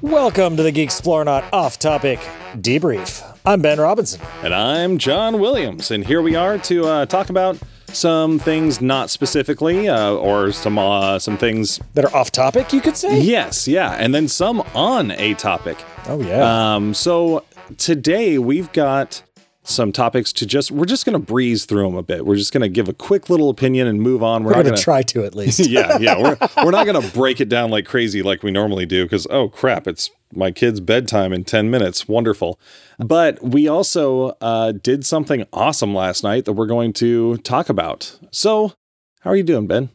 Welcome to the Geek Explorenaut Off Topic Debrief. I'm Ben Robinson. And I'm John Williams, and here we are to uh, talk about some things not specifically, uh, or some uh, some things. That are off topic, you could say? Yes, yeah, and then some on a topic. Oh, yeah. Um, so today we've got some topics to just. We're just going to breeze through them a bit. We're just going to give a quick little opinion and move on. We're not going to try to at least. yeah, yeah. We're, we're not going to break it down like crazy like we normally do because, oh crap, it's my kid's bedtime in 10 minutes. Wonderful. But we also uh, did something awesome last night that we're going to talk about. So, how are you doing, Ben?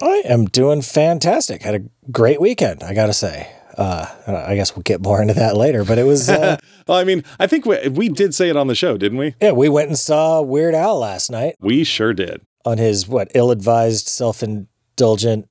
I am doing fantastic. Had a great weekend, I got to say. Uh, I guess we'll get more into that later, but it was. Uh, well, I mean, I think we, we did say it on the show, didn't we? yeah, we went and saw Weird Al last night We sure did. on his, what, ill advised, self indulgent,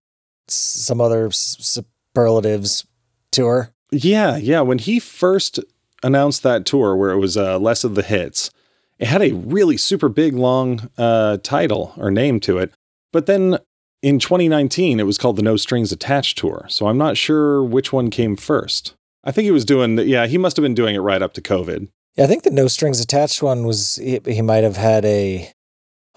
some other superlatives tour. Yeah, yeah. When he first announced that tour, where it was uh, less of the hits, it had a really super big long uh, title or name to it. But then in 2019, it was called the No Strings Attached tour. So I'm not sure which one came first. I think he was doing, yeah, he must have been doing it right up to COVID. Yeah, I think the no strings attached one was, he, he might have had a,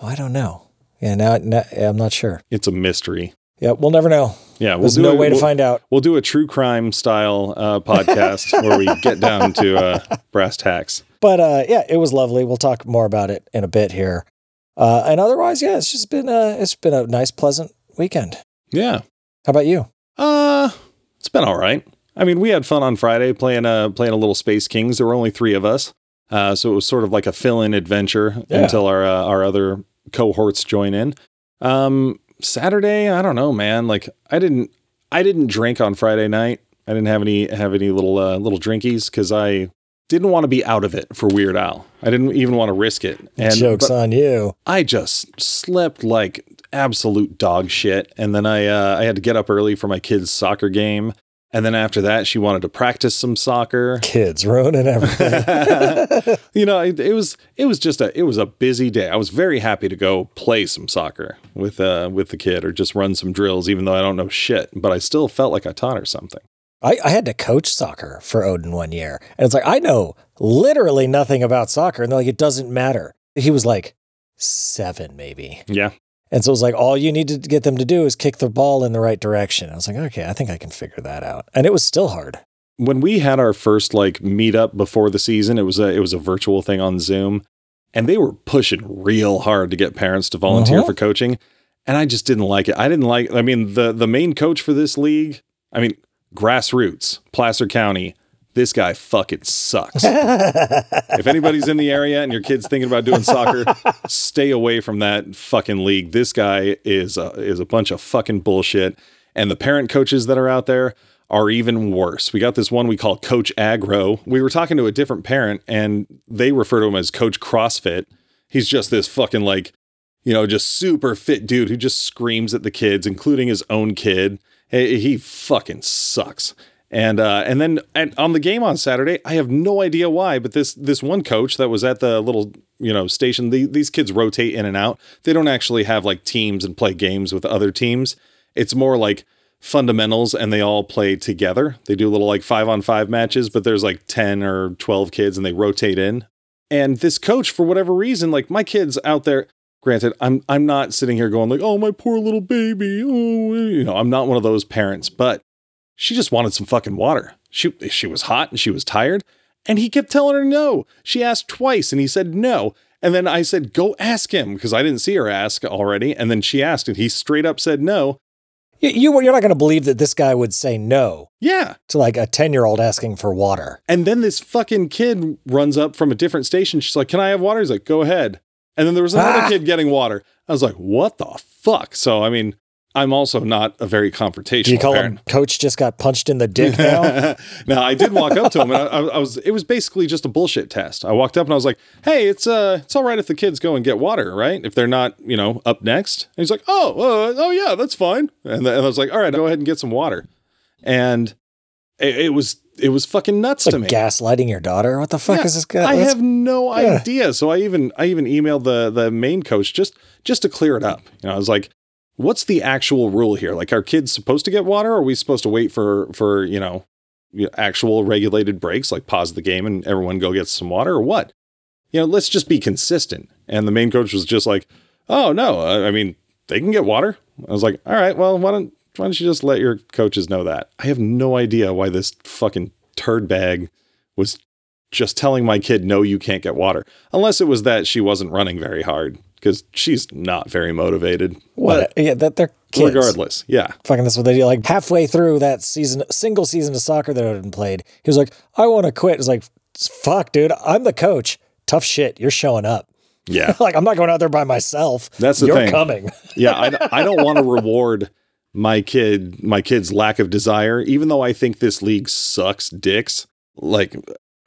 oh, I don't know. Yeah, now, now I'm not sure. It's a mystery. Yeah, we'll never know. Yeah, we'll There's no a- way to we'll- find out. We'll do a true crime style uh, podcast where we get down to uh, brass tacks. But uh, yeah, it was lovely. We'll talk more about it in a bit here. Uh, and otherwise, yeah, it's just been a it's been a nice, pleasant weekend. Yeah. How about you? Uh, it's been all right. I mean, we had fun on Friday playing a playing a little Space Kings. There were only three of us, uh, so it was sort of like a fill-in adventure Yeah. until our uh, our other cohorts join in. Um, Saturday, I don't know, man. Like I didn't I didn't drink on Friday night. I didn't have any have any little uh, little drinkies because I didn't want to be out of it for Weird Al. I didn't even want to risk it. And Jokes on you. I just slept like absolute dog shit. And then I uh, I had to get up early for my kid's soccer game. And then after that, she wanted to practice some soccer. Kids ruining everything. you know, it, it was it was just a it was a busy day. I was very happy to go play some soccer with uh with the kid or just run some drills, even though I don't know shit. But I still felt like I taught her something. I, I had to coach soccer for Odin one year. And it's like, I know literally nothing about soccer. And they're like, it doesn't matter. He was like seven, maybe. Yeah, And so it was like, all you need to get them to do is kick the ball in the right direction. I was like, okay, I think I can figure that out. And it was still hard. when we had our first like meetup before the season, it was a it was a virtual thing on Zoom, and they were pushing real hard to get parents to volunteer Uh-huh. for coaching, and I just didn't like it. I didn't like. I mean, the the main coach for this league, I mean, grassroots, Placer County. This guy fucking sucks. if anybody's in the area and your kid's thinking about doing soccer, stay away from that fucking league. This guy is a, is a bunch of fucking bullshit. And the parent coaches that are out there are even worse. We got this one we call Coach Agro. We were talking to a different parent and they refer to him as Coach CrossFit. He's just this fucking like, you know, just super fit dude who just screams at the kids, including his own kid. He, fucking sucks. And uh, and then and on the game on Saturday, I have no idea why, but this this one coach that was at the little you know station, the, these kids rotate in and out. They don't actually have like teams and play games with other teams. It's more like fundamentals, and they all play together. They do little like five on five matches, but there's like ten or twelve kids, and they rotate in. And this coach, for whatever reason, like my kids out there, granted, I'm I'm not sitting here going like, oh my poor little baby, oh you know, I'm not one of those parents, but she just wanted some fucking water. She she was hot and she was tired, and he kept telling her no. She asked twice and he said no. And then I said, "Go ask him," because I didn't see her ask already. And then she asked, and he straight up said no. You, you, you're not going to believe that this guy would say no Yeah. to like a 10 year old asking for water. And then this fucking kid runs up from a different station. She's like, "Can I have water?" He's like, "Go ahead." And then there was another Ah. kid getting water. I was like, "What the fuck?" So I mean, I'm also not a very confrontational Do you call parent. him coach just got punched in the dick now? now I did walk up to him, and I, I, was. It was basically just a bullshit test. I walked up and I was like, "Hey, it's uh, it's all right if the kids go and get water, right? If they're not, you know, up next." And he's like, "Oh, uh, oh yeah, that's fine." And, then, and I was like, "All right, go ahead and get some water." And it, it was it was fucking nuts It's to me. gaslighting your daughter. What the fuck Yeah, is this guy? I have no Yeah. idea. So I even I even emailed the the main coach just just to clear it up. You know, I was like, "What's the actual rule here? Like, are kids supposed to get water? Or are we supposed to wait for for you know you know, actual regulated breaks, like pause the game and everyone go get some water, or what? You know, let's just be consistent. And the main coach was just like, "Oh no, I I mean they can get water." I was like, "All right, well, why don't why don't you just let your coaches know that?" I have no idea why this fucking turd bag was just telling my kid, "No, you can't get water," unless it was that she wasn't running very hard because she's not very motivated. What? yeah, that they're kids. regardless, yeah, Fucking that's what they do. Like halfway through that season, single season of soccer that Odin played, he was like, "I want to quit." It's like, "Fuck, dude, I'm the coach. Tough shit. You're showing up. yeah. like I'm not going out there by myself. That's the You're thing. coming. yeah, I, I don't want to reward my kid, my kid's lack of desire, even though I think this league sucks dicks. Like,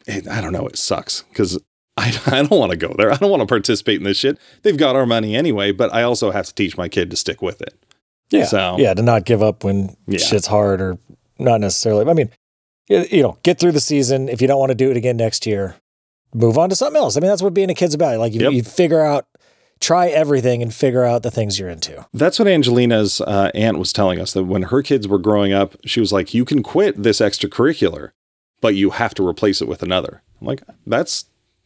I don't know, it sucks because I, I don't want to go there. I don't want to participate in this shit. They've got our money anyway, but I also have to teach my kid to stick with it. Yeah, So- yeah, to not give up when Yeah. shit's hard or not necessarily. I mean, you know, get through the season. If you don't want to do it again next year, move on to something else. I mean, that's what being a kid's about. Like you, Yep. you figure out, try everything, and figure out the things you're into. That's what Angelina's uh, aunt was telling us that when her kids were growing up, she was like, you can quit this extracurricular, but you have to replace it with another. I'm like, that's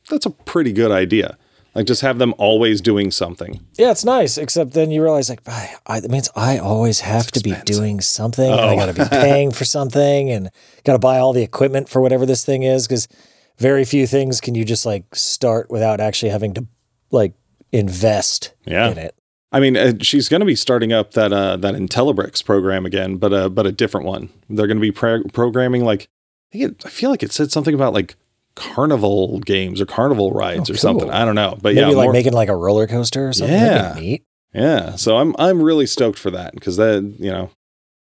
that's a pretty good idea. Like just have them always doing something. Yeah, it's nice. Except then you realize, like, I, it means I always have to be doing something. And I Oh. got to be paying for something, and got to buy all the equipment for whatever this thing is. Because very few things can you just like start without actually having to like invest Yeah. in it. I mean, uh, she's going to be starting up that uh, that Intellibrix program again, but uh, but a different one. They're going to be pro- programming like I, think it, I feel like it said something about like carnival games or carnival rides Oh, or something. I don't know, but Maybe yeah, like more- making like a roller coaster or something. That'd be Yeah. neat. yeah. So I'm I'm really stoked for that because that you know,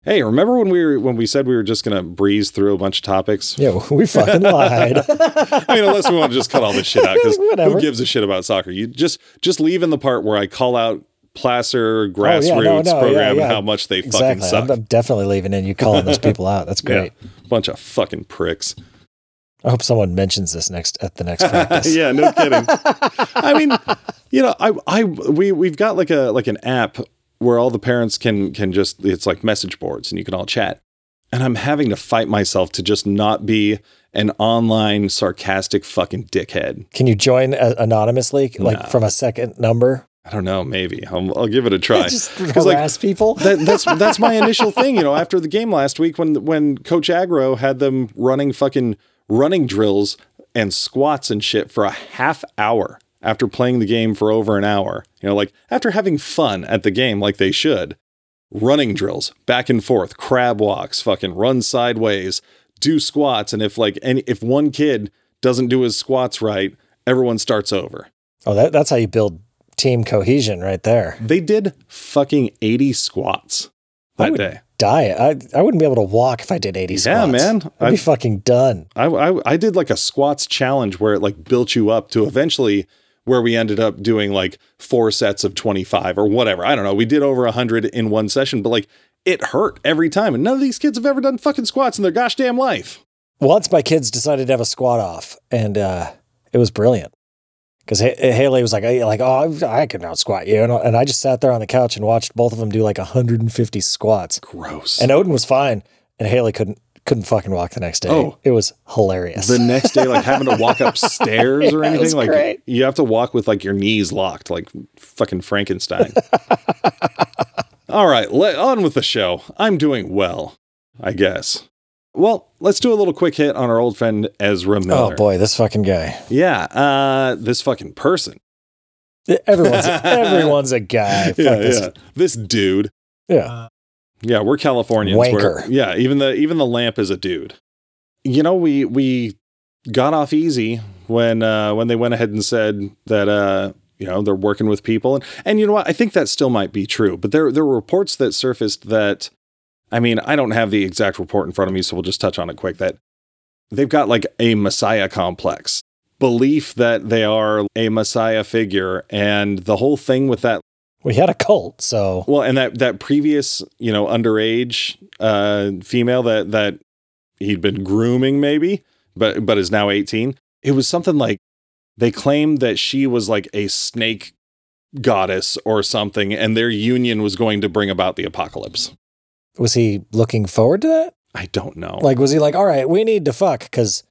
hey, remember when we were when we said we were just going to breeze through a bunch of topics? Yeah, we fucking lied. I mean, unless we want to just cut all this shit out because who gives a shit about soccer? You just just leave in the part where I call out Placer oh, grassroots Oh, no, no, program yeah, and how much they exactly. fucking suck. I'm, I'm definitely leaving in you calling those people out. That's great. Yeah, bunch of fucking pricks. I hope someone mentions this next at the next practice. yeah, no kidding. I mean, you know, I I we we've got like a like an app where all the parents can can just it's like message boards and you can all chat. And I'm having to fight myself to just not be an online sarcastic fucking dickhead. Can you join uh, anonymously, like No. from a second number? I don't know, maybe. I'll, I'll give it a try. Just 'Cause, like, harass people. that, that's that's my initial thing, you know. After the game last week, when when Coach Agro had them running fucking running drills and squats and shit for a half hour after playing the game for over an hour, you know, like after having fun at the game, like they should, running drills back and forth, crab walks, fucking run sideways, do squats, and if like any if one kid doesn't do his squats right, everyone starts over. Oh, that, that's how you build team cohesion right there. They did fucking eighty squats I that day. Die. I, I wouldn't be able to walk if I did 80 Yeah, squats. Yeah, man. I'd I- be fucking done. I, I I did like a squats challenge where it like built you up to eventually where we ended up doing like four sets of 25 or whatever. I don't know. We did over 100 in one session, but like it hurt every time. And none of these kids have ever done fucking squats in their gosh damn life. Once my kids decided to have a squat off, and uh, it was brilliant. Because Haley was like, like, oh, I can out squat you, and, and I just sat there on the couch and watched both of them do like 150 squats. Gross. And Odin was fine, and Haley couldn't couldn't fucking walk the next day. Oh. it was hilarious. the next day, like having to walk upstairs or Yeah, it anything, like great. you have to walk with like your knees locked, like fucking Frankenstein. All right, let on with the show. I'm doing well, I guess. Well, let's do a little quick hit on our old friend Ezra Miller. oh boy, this fucking guy. Yeah, uh, this fucking person. Everyone's everyone's a guy. Fuck yeah, this. yeah. This dude. Yeah. Yeah, we're Californians. We're- Wanker. yeah, even the even the lamp is a dude. You know, we we got off easy when uh when they went ahead and said that uh you know they're working with people and and you know what I think that still might be true but there there were reports that surfaced that I mean I don't have the exact report in front of me so we'll just touch on it quick that they've got like a messiah complex belief that they are a messiah figure and the whole thing with that We had a cult, so well, and that that previous, you know, underage uh, female that that he'd been grooming, maybe, but but is now eighteen. It was something like they claimed that she was like a snake goddess or something, and their union was going to bring about the apocalypse. was he looking forward to that? I don't know. Like, was he like, all right, we need to fuck because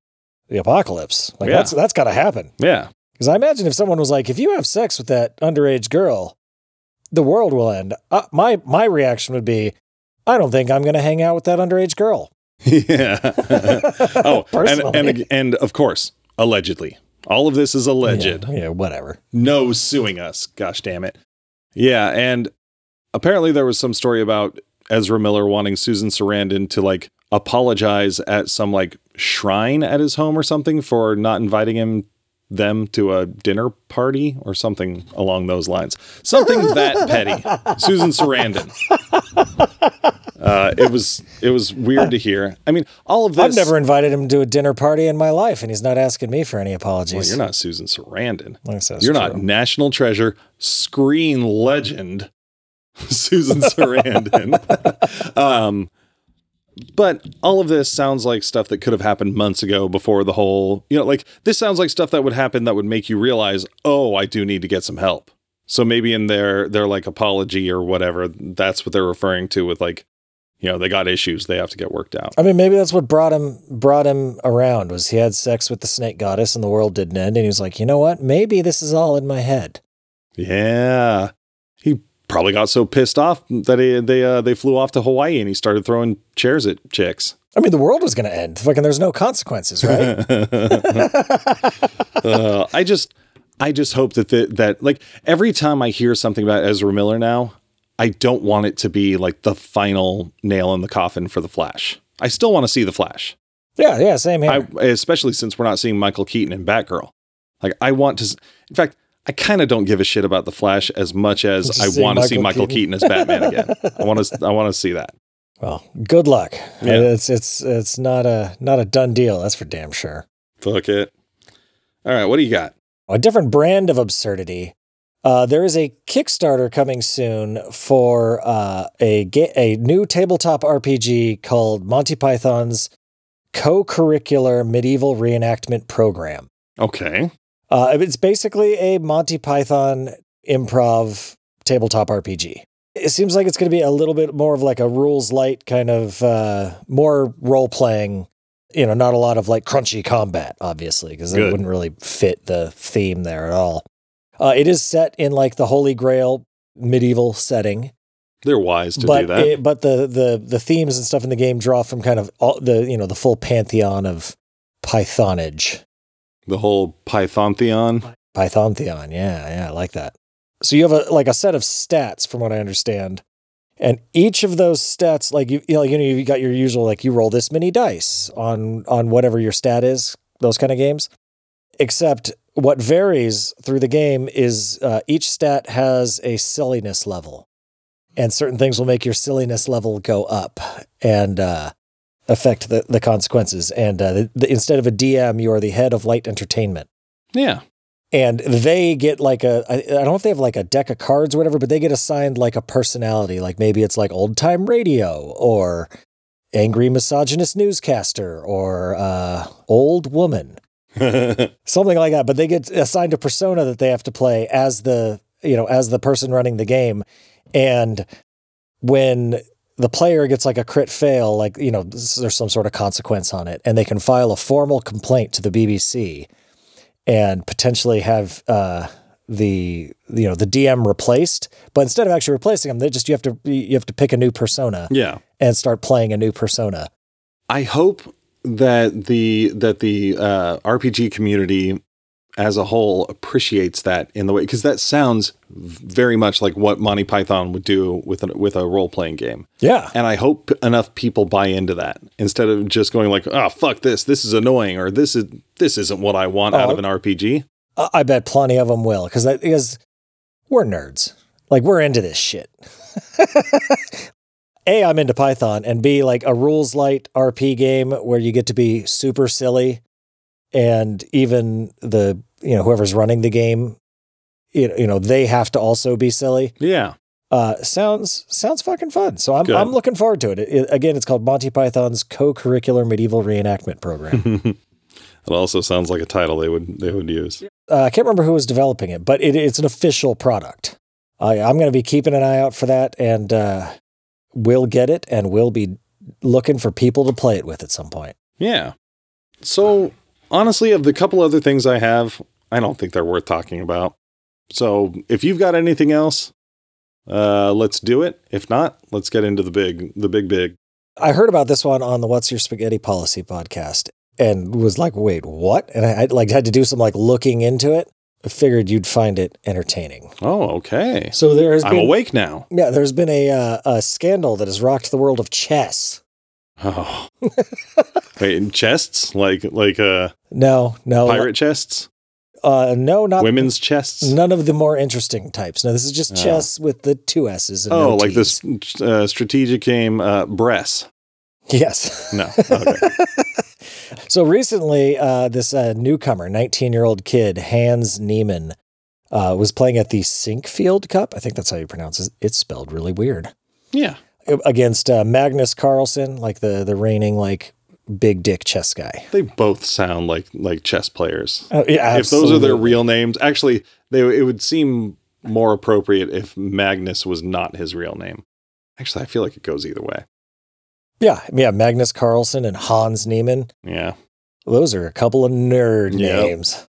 the apocalypse? Like, Yeah. that's that's got to happen. yeah. Because I imagine if someone was like, if you have sex with that underage girl, the world will end. Uh, my my reaction would be, I don't think I'm going to hang out with that underage girl. yeah. oh, and, Personally. and and of course, allegedly. All of this is alleged. Yeah, yeah, whatever. No suing us. Gosh damn it. Yeah, and apparently there was some story about Ezra Miller wanting Susan Sarandon to like apologize at some like shrine at his home or something for not inviting him them to a dinner party or something along those lines. Something that petty. Susan Sarandon. Uh, it was it was weird to hear. I mean, all of this. I've never invited him to a dinner party in my life, and he's not asking me for any apologies. Well, you're not Susan Sarandon. I guess that's You're not national treasure, screen legend, Susan Sarandon. um, but all of this sounds like stuff that could have happened months ago before the whole, you know, like this sounds like stuff that would happen that would make you realize, oh, I do need to get some help. So maybe in their their like apology or whatever, that's what they're referring to with like, you know, they got issues they have to get worked out. I mean, maybe that's what brought him brought him around was he had sex with the snake goddess and the world didn't end, and he was like, you know what? Maybe this is all in my head. Yeah. Probably got so pissed off that he, they uh, they flew off to Hawaii and he started throwing chairs at chicks. I mean, the world was going to end. Fucking, there's no consequences, right? uh, I just I just hope that the, that like every time I hear something about Ezra Miller now, I don't want it to be like the final nail in the coffin for the Flash. I still want to see the Flash. yeah, yeah, same here. I especially since we're not seeing Michael Keaton and Batgirl. Like I want to in fact I kind of don't give a shit about the Flash as much as I want to see Michael Michael Keaton. as Batman again. I want to I want to see that. well, good luck. Yeah. It's it's it's not a not a done deal. That's for damn sure. Fuck it. All right, what do you got? A different brand of absurdity. Uh, there is a Kickstarter coming soon for uh, a ga- a new tabletop RPG called Monty Python's co-curricular medieval reenactment program. Okay. Uh, it's basically a Monty Python improv tabletop RPG. It seems like it's going to be a little bit more of like a rules light kind of uh, more role playing. You know, not a lot of like crunchy combat, obviously, because it wouldn't really fit the theme there at all. Uh, it is set in like the Holy Grail medieval setting, They're wise to but do that. it, but the the the themes and stuff in the game draw from kind of all the you know the full pantheon of Pythonage. The whole Pythontheon. Pythontheon. Yeah, yeah, I like that. So you have a like a set of stats, from what I understand, and each of those stats, like you, you know, you know, you got your usual like you roll this many dice on on whatever your stat is, those kind of games. Except what varies through the game is uh, each stat has a silliness level, and certain things will make your silliness level go up and uh, affect the the consequences. And uh, the, the, instead of a DM, you are the head of light entertainment. Yeah. and they get like a I, I don't know if they have like a deck of cards or whatever but they get assigned like a personality. Like maybe it's like old time radio or angry misogynist newscaster or uh, old woman. Something like that. But they get assigned a persona that they have to play as the you know as the person running the game. And when the player gets like a crit fail like you know there's some sort of consequence on it and they can file a formal complaint to the BBC and potentially have uh, the you know the DM replaced. But instead of actually replacing them, they just you have to you have to pick a new persona yeah. and start playing a new persona. I hope that the that the uh, RPG community as a whole appreciates that in the way because that sounds very much like what Monty Python would do with a, with a role playing game. Yeah, And I hope enough people buy into that instead of just going like, "Oh, fuck this. This is annoying," or "This is this isn't what I want out Oh. of an RPG." I I bet plenty of them will because because we're nerds. Like we're into this shit. a, I'm into Python, and B, like a rules light RP game where you get to be super silly, and even the you know whoever's running the game, you know, you know they have to also be silly. Yeah. Uh, sounds sounds fucking fun. So I'm Good. I'm looking forward to it. It- it- Again, it's called Monty Python's co-curricular medieval reenactment program. it also sounds like a title they would they would use. uh, I can't remember who was developing it, but it, it's an official product. I, I'm going to be keeping an eye out for that, and uh, we'll get it, and we'll be looking for people to play it with at some point. Yeah. So honestly, of the couple other things I have, I don't think they're worth talking about. So if you've got anything else, uh, let's do it. If not, let's get into the big, the big, big. I heard about this one on the What's Your Spaghetti Policy podcast and was like, wait, what? And I, I like had to do some like looking into it. I figured you'd find it entertaining. Oh, okay. So there has I'm been awake now. yeah, there's been a uh, a scandal that has rocked the world of chess. Oh. Wait, in chests? Like like uh No, no, pirate chests? uh, no, not Women's chests? None of the more interesting types. No, this is just Oh. chess with the two S's. And Oh, no like this uh, strategic game uh Bress. Yes. No. Okay. So recently, uh, this uh, newcomer, 19 year old kid, Hans Niemann, uh, was playing at the Sinquefield Cup. I think that's how you pronounce it. It's spelled really weird. yeah. Against uh, Magnus Carlsen, like the the reigning like big dick chess guy. They both sound like like chess players. Oh, yeah, If those are their real names, actually, they it would seem more appropriate if Magnus was not his real name. Actually, I feel like it goes either way. yeah, yeah, Magnus Carlsen and Hans Niemann. Yeah. Those are a couple of nerd Yep. names.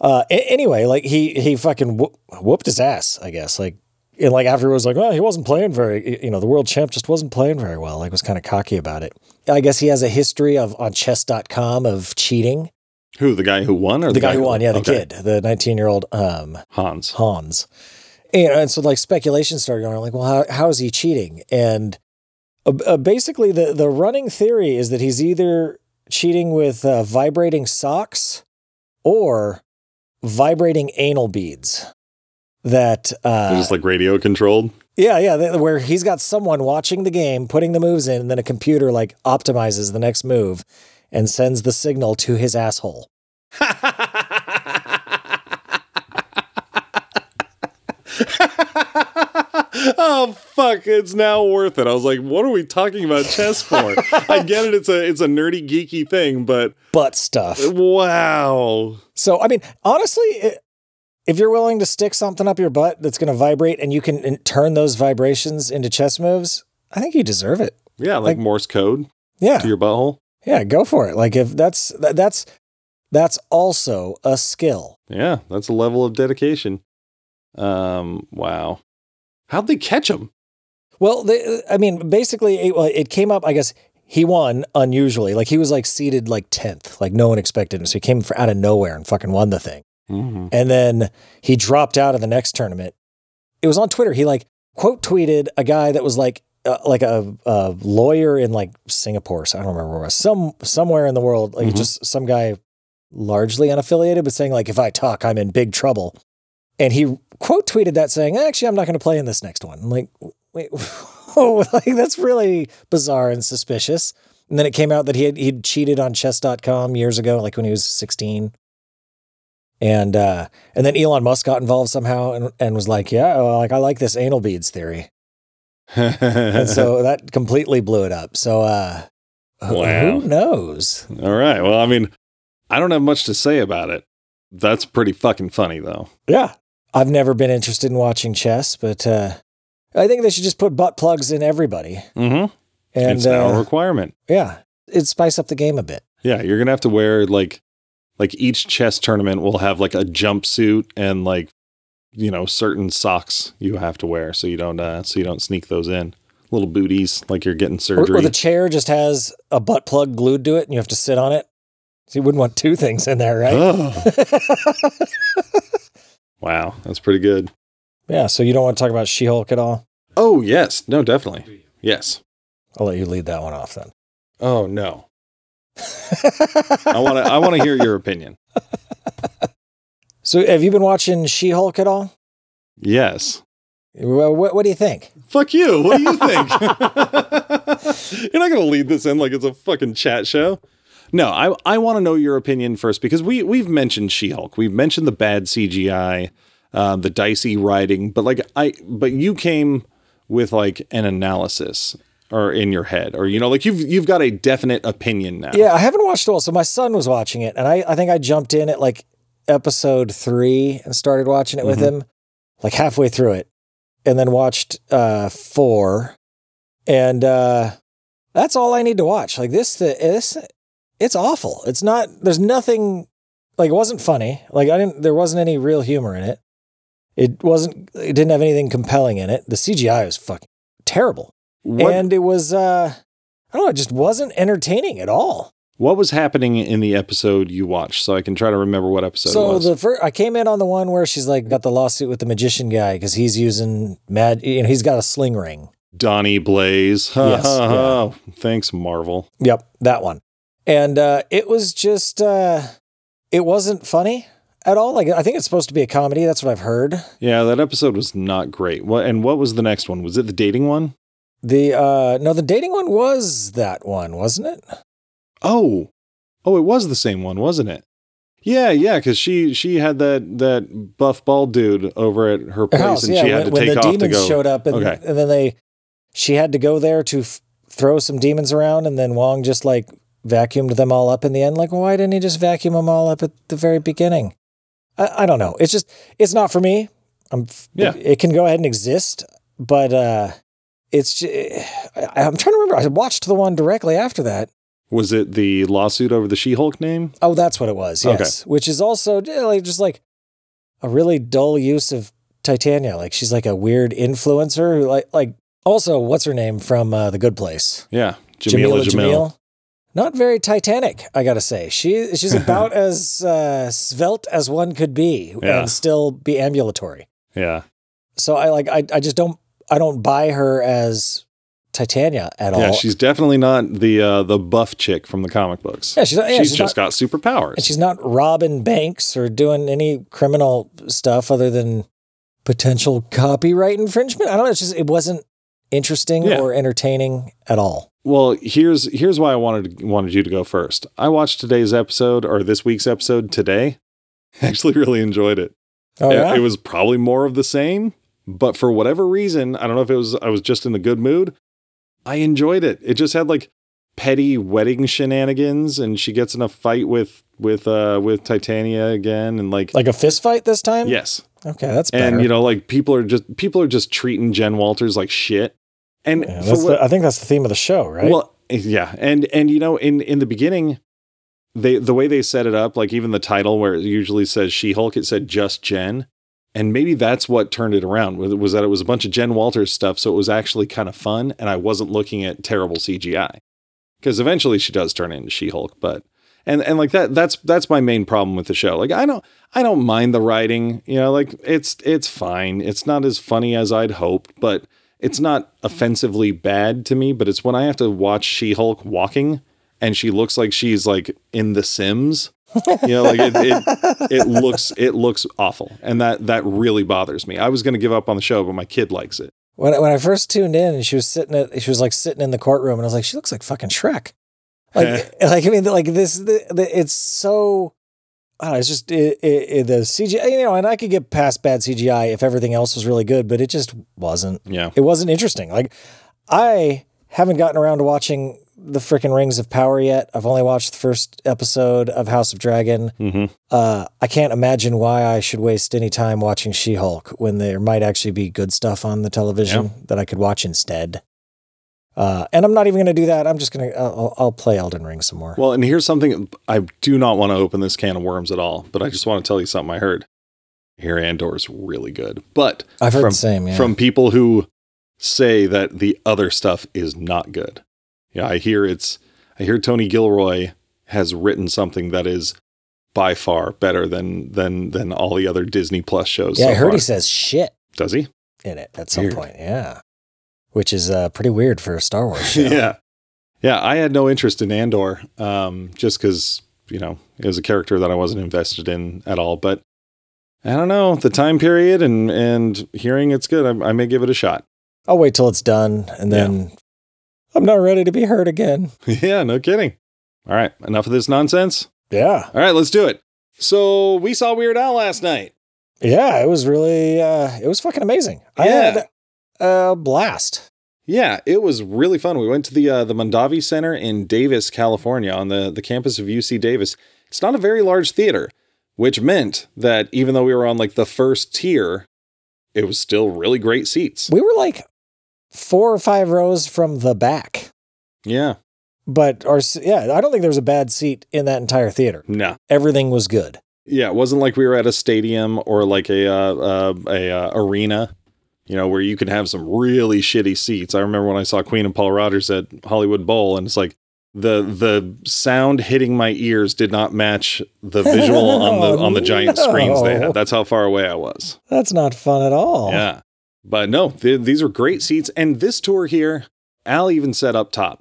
Uh, a- anyway, like he he fucking whoop, whooped his ass, I guess. Like, and like afterwards, like, well, he wasn't playing very. You know, the world champ just wasn't playing very well. Like, was kind of cocky about it. I guess he has a history of on Chess.com of cheating. Who the guy who won or The, guy who won, yeah, the okay. kid, the nineteen year old um, Hans. Hans. And, and so like speculation started going like, well, how, how is he cheating? And uh, uh, basically the, the running theory is that he's either cheating with uh, vibrating socks or vibrating anal beads. That, uh, just like radio controlled. yeah, yeah, th- where he's got someone watching the game, putting the moves in, and then a computer like optimizes the next move and sends the signal to his asshole. oh fuck! It's now worth it. I was like, "What are we talking about chess for?" I get it. It's a it's a nerdy geeky thing, but Butt stuff. wow. So, I mean, honestly, i- if you're willing to stick something up your butt that's going to vibrate and you can in- turn those vibrations into chess moves, I think you deserve it. Yeah, like, Like- Morse code Yeah. to your butthole. Yeah, go for it. Like if that's that- that's that's also a skill. Yeah, that's a level of dedication. Um, wow. How'd they catch him? Well, they, I mean, basically it, well, it came up, I guess he won unusually. Like he was like seated like 10th. Like no one expected him. So he came for out of nowhere and fucking won the thing. Mhm. And then he dropped out of the next tournament. It was on Twitter. He like quote tweeted a guy that was like uh, like a, a lawyer in like Singapore. So I don't remember where it was. Some somewhere in the world, like Mhm. just some guy largely unaffiliated, but saying like if I talk, I'm in big trouble. And he quote tweeted that saying, "Actually, I'm not going to play in this next one." I'm like, wait, oh, like that's really bizarre and suspicious. And then it came out that he had he'd cheated on chess.com years ago, like when he was 16. And uh, and then Elon Musk got involved somehow and, and was like, yeah, well, like I like this anal beads theory. And so that completely blew it up. So uh, who- Wow. who knows? All right. Well, I mean, I don't have much to say about it. That's pretty fucking funny, though. Yeah, I've never been interested in watching chess, but uh, I think they should just put butt plugs in everybody. Mm-hmm. And it's now a uh, requirement. yeah, it spice up the game a bit. Yeah, you're gonna have to wear like, like each chess tournament will have like a jumpsuit and like, you know, certain socks you have to wear so you don't uh so you don't sneak those in. Little booties like you're getting Or, surgery. or the chair just has a butt plug glued to it, and you have to sit on it. So you wouldn't want two things in there, right? Oh, wow, that's pretty good. yeah. So you don't want to talk about She-Hulk at all? Oh yes, no, definitely, yes. I'll let you lead that one off then. Oh no, I want to I want to hear your opinion. so have you been watching She-Hulk at all? Yes. Well, what, what do you think? Fuck you. What do you think? You're not going to lead this in like it's a fucking chat show. No, I I want to know your opinion first because we we've mentioned She-Hulk. We've mentioned the bad CGI, uh, the dicey writing, but like I but you came with like an analysis or in your head or you know like you've you've got a definite opinion now. Yeah, I haven't watched it all. So my son was watching it, and I, I think I jumped in at like episode three and started watching it with Mhm. him, like halfway through it, and then watched uh, four. And uh, That's all I need to watch. Like this, the this, it's awful. It's not. There's nothing. Like it wasn't funny. Like I didn't. There wasn't any real humor in it. It wasn't. It didn't have anything compelling in it. The CGI was fucking terrible, What, and it was. uh I don't know. It just wasn't entertaining at all. what was happening in the episode you watched so I can try to remember what episode it so was? the first, I came in on the one where she's like got the lawsuit with the magician guy because he's using mad. You know, he's got a sling ring. Donny Blaze. Yes, Ha, Thanks, Marvel. Yep, that one. And uh, it was just, uh, it wasn't funny at all. Like I think it's supposed to be a comedy. That's what I've heard. Yeah, that episode was not great. What and what was the next one? Was it the dating one? The uh, no, the dating one was that one, wasn't it? Oh, oh, it was the same one, wasn't it? Yeah, yeah, because she she had that that buff bald dude over at her Her place, house, and yeah. she had when to when take the off to demons go. showed up, and, Okay. and then they, she had to go there to f- throw some demons around, and then Wong just like vacuumed them all up in the end. Like, why didn't he just vacuum them all up at the very beginning? I, I don't know. It's just it's not for me. I'm Yeah. It can go ahead and exist, but uh, it's ju- I, I'm trying to remember. I watched the one directly after that. Was it the lawsuit over the She-Hulk name? Oh, that's what it was. Okay. Yes, which is also like just like a really dull use of Titania. Like she's like a weird influencer who like like also what's her name from uh, The Good Place? Yeah, Jameela, Jamil. Not very Titanic, I gotta say. She she's about as uh, svelte as one could be Yeah. and still be ambulatory. Yeah, So I like I I just don't I don't buy her as Titania at all. yeah. She's definitely not the uh, the buff chick from the comic books. yeah, she's not, yeah, she's, she's just not, got superpowers. And she's not robbing banks or doing any criminal stuff other than potential copyright infringement. I don't know. It's just it wasn't interesting Yeah. or entertaining at all. Well, here's here's why I wanted wanted you to go first. I watched today's episode or this week's episode today. Actually, really enjoyed it. Oh yeah. It was probably more of the same, but for whatever reason, I don't know if it was I was just in the good mood. I enjoyed it. It just had like petty wedding shenanigans, and she gets in a fight with with uh with Titania again, and like, like a fist fight this time. yes, Okay, that's better. and you know like people are just people are just treating Jen Walters like shit, and Yeah, what, the, I think that's the theme of the show, right? well, yeah, and and you know, in in the beginning, they the way they set it up, like even the title where it usually says She Hulk, it said just Jen, and maybe that's what turned it around. Was that it was a bunch of Jen Walters stuff, so it was actually kind of fun, and I wasn't looking at terrible CGI because eventually she does turn into She Hulk, but. And, and like that that's that's my main problem with the show. Like I don't I don't mind the writing, you know, like it's it's fine. It's not as funny as I'd hoped, but it's not offensively bad to me, but it's when I have to watch She-Hulk walking and she looks like she's like in The Sims. You know, like it, it it looks it looks awful. And that that really bothers me. I was gonna give up on the show, but my kid likes it. when I- when I first tuned in and she was sitting at she was like sitting in the courtroom and I was like, she looks like fucking Shrek. Like like I mean like this the, the, it's so I don't know, it's just it, it, it- the CGI you know and I could get past bad CGI if everything else was really good, but it just wasn't. Yeah. It wasn't interesting. Like I haven't gotten around to watching the freaking Rings of Power yet. I've only watched the first episode of House of Dragon. hmm Uh, I can't imagine why I should waste any time watching She Hulk when there might actually be good stuff on the television that I could watch instead. Uh, and I'm not even going to do that. I'm just going to, I'll, I'll play Elden Ring some more. Well, and here's something I do not want to open this can of worms at all, but I just want to tell you something I heard. Here Andor is really good. But I've heard from, the same. Yeah. from people who say that the other stuff is not good. Yeah, I hear it's I hear Tony Gilroy has written something that is by far better than than than all the other Disney Plus shows. yeah, so I heard far. he says shit Does he? in it at some Weird. point. Yeah. Which is uh, pretty weird for a Star Wars show. yeah. Yeah, I had no interest in Andor, um, just because, you know, it was a character that I wasn't invested in at all. But I don't know, the time period and and hearing it's good, I, I may give it a shot. I'll wait till it's done and then I'm not ready to be hurt again. yeah, no kidding. All right, enough of this nonsense. Yeah. All right, let's do it. So we saw Weird Al last night. Yeah. It was really, uh, it was fucking amazing. I Yeah. had a blast. Yeah, it was really fun. We went to the uh, the Mondavi Center in Davis, California, on the the campus of UC Davis. It's not a very large theater, which meant that even though we were on like the first tier, it was still really great seats. We were like four or five rows from the back. Yeah. But our yeah, I don't think there was a bad seat in that entire theater. No. Everything was good. Yeah, it wasn't like we were at a stadium or like a uh, uh, a uh, arena, you know, where you could have some really shitty seats. I remember when I saw Queen and Paul Rodgers at Hollywood Bowl, and it's like the the sound hitting my ears did not match the visual on the on the giant screens they had. That's how far away I was. That's not fun at all. Yeah, but no, th- these are great seats, and this tour here, Al even said up top,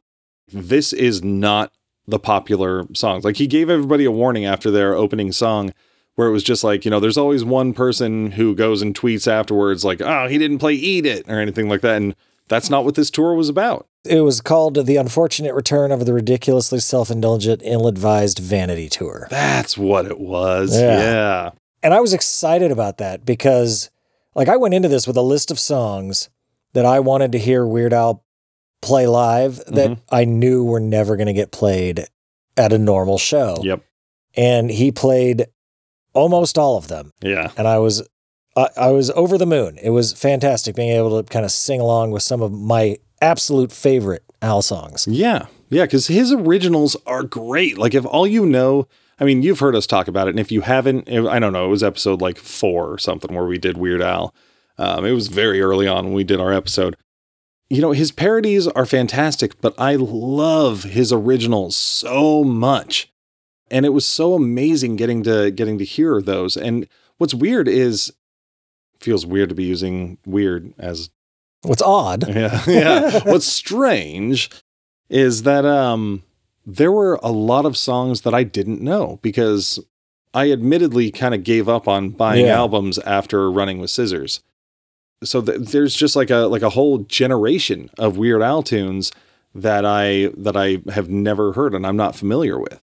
this is not the popular songs. Like he gave everybody a warning after their opening song where it was just like, you know, there's always one person who goes and tweets afterwards like, "Oh, he didn't play Eat It" or anything like that, and that's not what this tour was about. It was called The Unfortunate Return of the Ridiculously Self Indulgent, Ill Advised Vanity Tour. That's what it was. Yeah. Yeah. And I was excited about that because, like, I went into this with a list of songs that I wanted to hear Weird Al play live that Mhm. I knew were never going to get played at a normal show. Yep. And he played almost all of them. Yeah. and I was I, I was over the moon. It was fantastic being able to kind of sing along with some of my absolute favorite Al songs. Yeah. Yeah. Cause his originals are great. Like, if all you know, I mean, you've heard us talk about it. And if you haven't, I don't know, it was episode like four or something where we did Weird Al. Um, it was very early on when we did our episode. You know, his parodies are fantastic, but I love his originals so much. And it was so amazing getting to getting to hear those. And what's weird is feels weird to be using weird as What's odd? yeah, yeah. What's strange is that um there were a lot of songs that I didn't know because I admittedly kind of gave up on buying Yeah. albums after running with scissors. So th- there's just like a like a whole generation of Weird Al tunes that I that I have never heard and I'm not familiar with.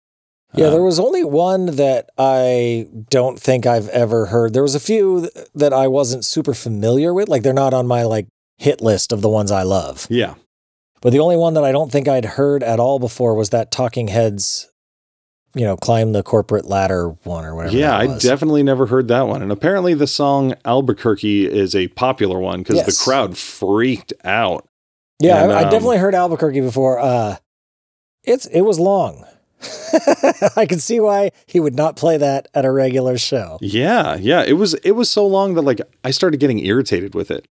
Yeah, there Um, was only one that I don't think I've ever heard. There was a few that I wasn't super familiar with. Like they're not on my like hit list of the ones I love. yeah. But the only one that I don't think I'd heard at all before was that Talking Heads, you know, climb the corporate ladder one or whatever. Yeah, I definitely never heard that one. And apparently the song Albuquerque is a popular one because Yes. the crowd freaked out. Yeah, And, I, I um, definitely heard Albuquerque before. Uh, it's it was long. I can see why he would not play that at a regular show. Yeah, yeah. It was it was so long that like I started getting irritated with it.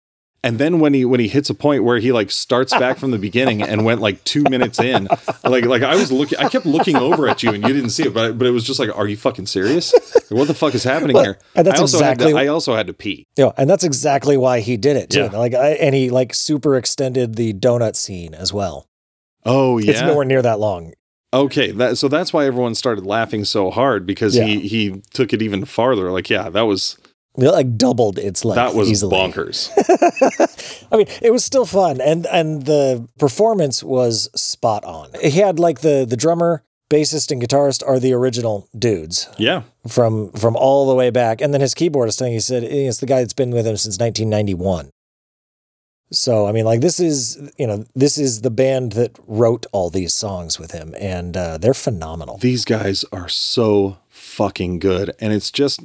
And then when he when he hits a point where he like starts back from the beginning and went like two minutes in, like like I was looking, I kept looking over at you and you didn't see it, but but it was just like, are you fucking serious? Like, what the fuck is happening Well, here? and that's I also exactly- had to, I also had to pee. You know, and that's exactly why he did it too. Yeah. Like, I, and he like super extended the donut scene as well. Oh yeah, It's nowhere near that long. Okay, that so that's why everyone started laughing so hard because he he took it even farther. Like yeah, that was It like doubled its length. that was easily. bonkers. I mean, it was still fun, and and the performance was spot on. He had like the the drummer, bassist, and guitarist are the original dudes Yeah. from from all the way back, and then his keyboardist thing. He said it's the guy that's been with him since 1991. So I mean, like this is you know this is the band that wrote all these songs with him, and uh, they're phenomenal. These guys are so fucking good. And it's just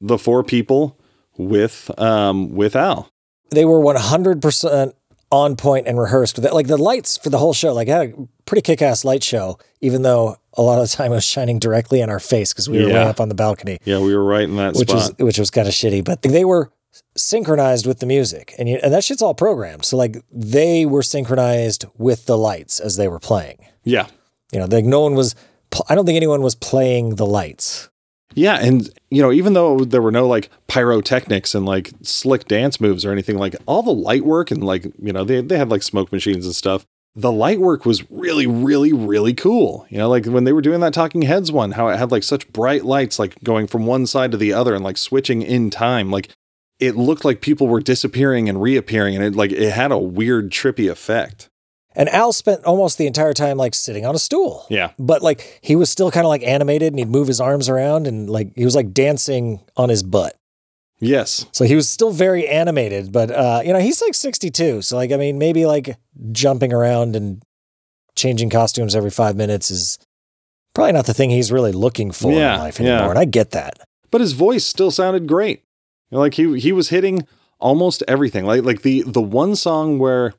the four people with um with Al. they were 100% on point and rehearsed with it. Like the lights for the whole show, like I had a pretty kick ass light show, even though a lot of the time it was shining directly in our face because we were way up on the balcony, Yeah, we were right in that which spot. was which was kind of shitty. But they were synchronized with the music, and you, and that shit's all programmed. So like they were synchronized with the lights as they were playing. yeah. You know, like no one was. I don't think anyone was playing the lights. Yeah, and you know, even though there were no like pyrotechnics and like slick dance moves or anything, like all the light work and like, you know, they they had like smoke machines and stuff. The light work was really, really, really cool. You know, like when they were doing that Talking Heads one, how it had like such bright lights, like going from one side to the other and like switching in time. Like it looked like people were disappearing and reappearing, and it like it had a weird, trippy effect. And Al spent almost the entire time like sitting on a stool. Yeah. but like he was still kind of like animated and he'd move his arms around and like he was like dancing on his butt. Yes. So he was still very animated, but uh, you know, he's like 62. So like I mean, maybe like jumping around and changing costumes every five minutes is probably not the thing he's really looking for Yeah, in life anymore. yeah. And I get that. but his voice still sounded great. You know, like he he was hitting almost everything. Like like the the one song where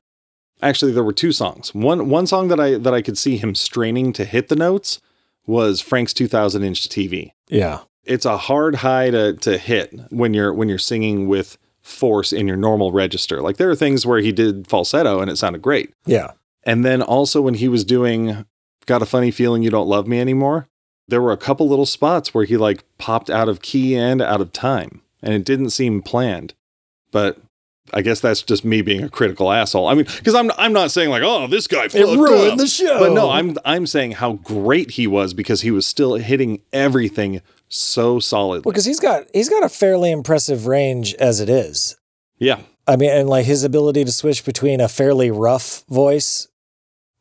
Actually, there were two songs. One one song that I that I could see him straining to hit the notes was Frank's 2000 inch TV. Yeah. It's a hard high to to hit when you're when you're singing with force in your normal register. Like there are things where he did falsetto and it sounded great. Yeah. And then also when he was doing Got a Funny Feeling You Don't Love Me Anymore, there were a couple little spots where he like popped out of key and out of time. And it didn't seem planned. But I guess that's just me being a critical asshole. I mean, because I'm I'm not saying like, oh, this guy ruined up. the show. But no, I'm I'm saying how great he was because he was still hitting everything so solid. Well, because he's got he's got a fairly impressive range as it is. Yeah. I mean, and like his ability to switch between a fairly rough voice,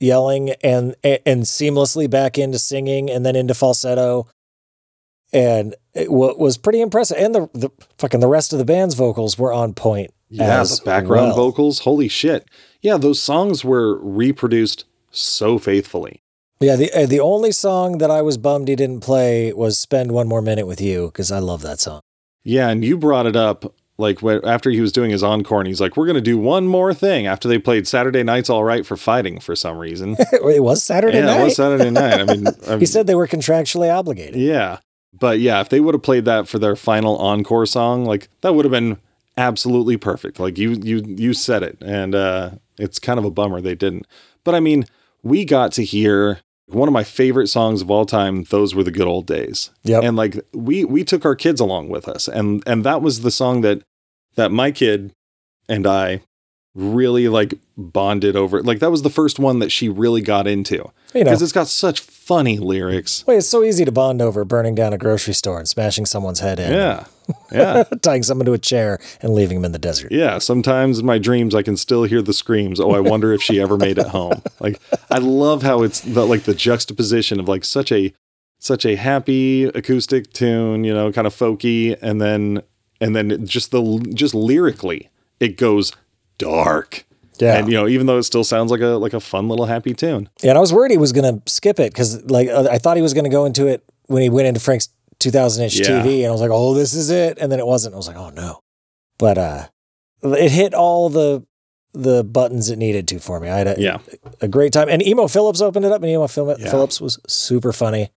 yelling, and and seamlessly back into singing, and then into falsetto, and it wa- was pretty impressive. And the the fucking the rest of the band's vocals were on point. Yeah, the background well. vocals, holy shit. Yeah, those songs were reproduced so faithfully. Yeah, the uh, the only song that I was bummed he didn't play was "Spend One More Minute with You" because I love that song. Yeah, and you brought it up like when, after he was doing his encore, and he's like, "We're gonna do one more thing." After they played "Saturday Night's All Right" for fighting for some reason. it was Saturday night. yeah, night. it was Saturday night. I mean, he said they were contractually obligated. Yeah. But yeah, if they would have played that for their final encore song, like that would have been absolutely perfect. Like you you you said it. And uh it's kind of a bummer they didn't. But I mean, we got to hear one of my favorite songs of all time, those were the good old days. Yeah, And like we we took our kids along with us and and that was the song that that my kid and I really like bonded over. Like that was the first one that she really got into You know, because it's got such funny lyrics. Wait, it's so easy to bond over burning down a grocery store and smashing someone's head in. Yeah. Yeah. tying someone to a chair and leaving him in the desert. Yeah, sometimes in my dreams I can still hear the screams. Oh, I wonder if she ever made it home. Like I love how it's the like the juxtaposition of like such a such a happy acoustic tune, you know, kind of folky and then and then just the just lyrically it goes dark. Yeah. And you know, even though it still sounds like a like a fun little happy tune. Yeah, and I was worried he was going to skip it because, like, uh, I thought he was going to go into it when he went into Frank's 2000 inch Yeah. TV, and I was like, "Oh, this is it," and then it wasn't. I was like, "Oh no," but uh, it hit all the the buttons it needed to for me. I had a, Yeah. a great time, and Emo Philips opened it up, and Emo Phil- Yeah. Philips was super funny.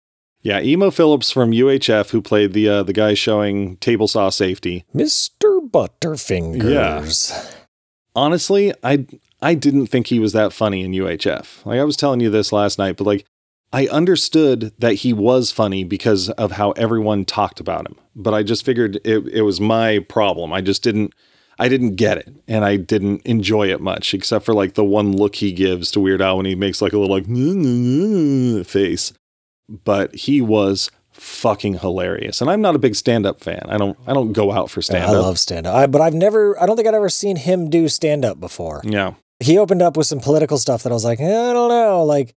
Yeah, Emo Philips from UHF who played the uh, the guy showing table saw safety. Mister Butterfingers. Honestly, I I didn't think he was that funny in UHF. Like I was telling you this last night, but like I understood that he was funny because of how everyone talked about him. But I just figured it, it was my problem. I just didn't I didn't get it and I didn't enjoy it much, except for like the one look he gives to Weird Al when he makes like a little like face. But he was fucking hilarious. And I'm not a big stand-up fan. I don't I don't go out for I stand-up. I love stand up, but I've never, I don't think I'd ever seen him do stand up before. yeah. he opened up with some political stuff that I was like, eh, I don't know. Like,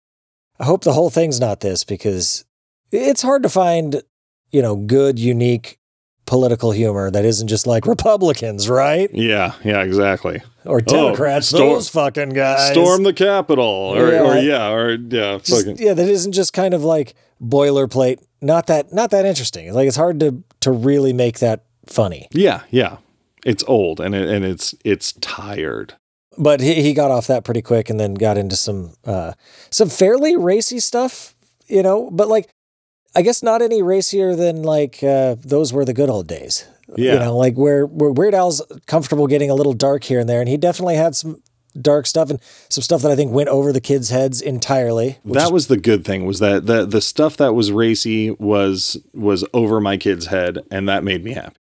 I hope the whole thing's not this because it's hard to find, you know, good, unique political humor that isn't just like Republicans, right? Yeah, yeah, exactly. Or Democrats, storm- those fucking guys. storm the Capitol, or Yeah. or yeah, or yeah, Just- fucking yeah, that isn't just kind of like boilerplate. Not that, not that interesting. Like, it's hard to to really make that funny. yeah, yeah. It's old and it, and it's it's tired. but he, he got off that pretty quick and then got into some uh some fairly racy stuff you know but like i guess not any racier than like uh those were the good old days Yeah. you know like where where weird al's comfortable getting a little dark here and there and he definitely had some dark stuff and some stuff that i think went over the kids heads entirely that is- was the good thing was that the the stuff that was racy was was over my kid's head, and that made me happy.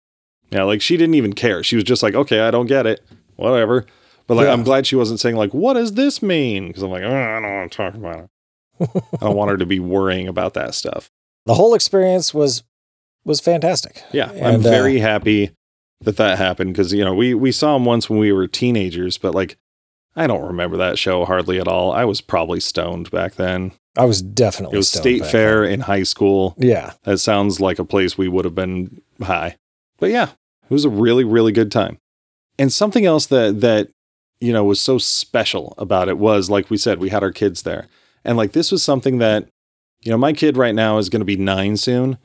Yeah, like she didn't even care. She was just like, okay, I don't get it, whatever. But like, Yeah. I'm glad she wasn't saying like, what does this mean? Because I'm like, oh, I don't want to talk about it. I don't want her to be worrying about that stuff. the whole experience was was fantastic Yeah, I'm And, uh, very happy that that happened because you know we we saw him once when we were teenagers, but like I don't remember that show hardly at all. I was probably stoned back then. i was definitely It was state fair then. in high school. yeah That sounds like a place we would have been high. But yeah, it was a really really good time. And something else that that you know was so special about it was like we said we had our kids there. And like this was something that you know my kid right now is going to be 9 soon.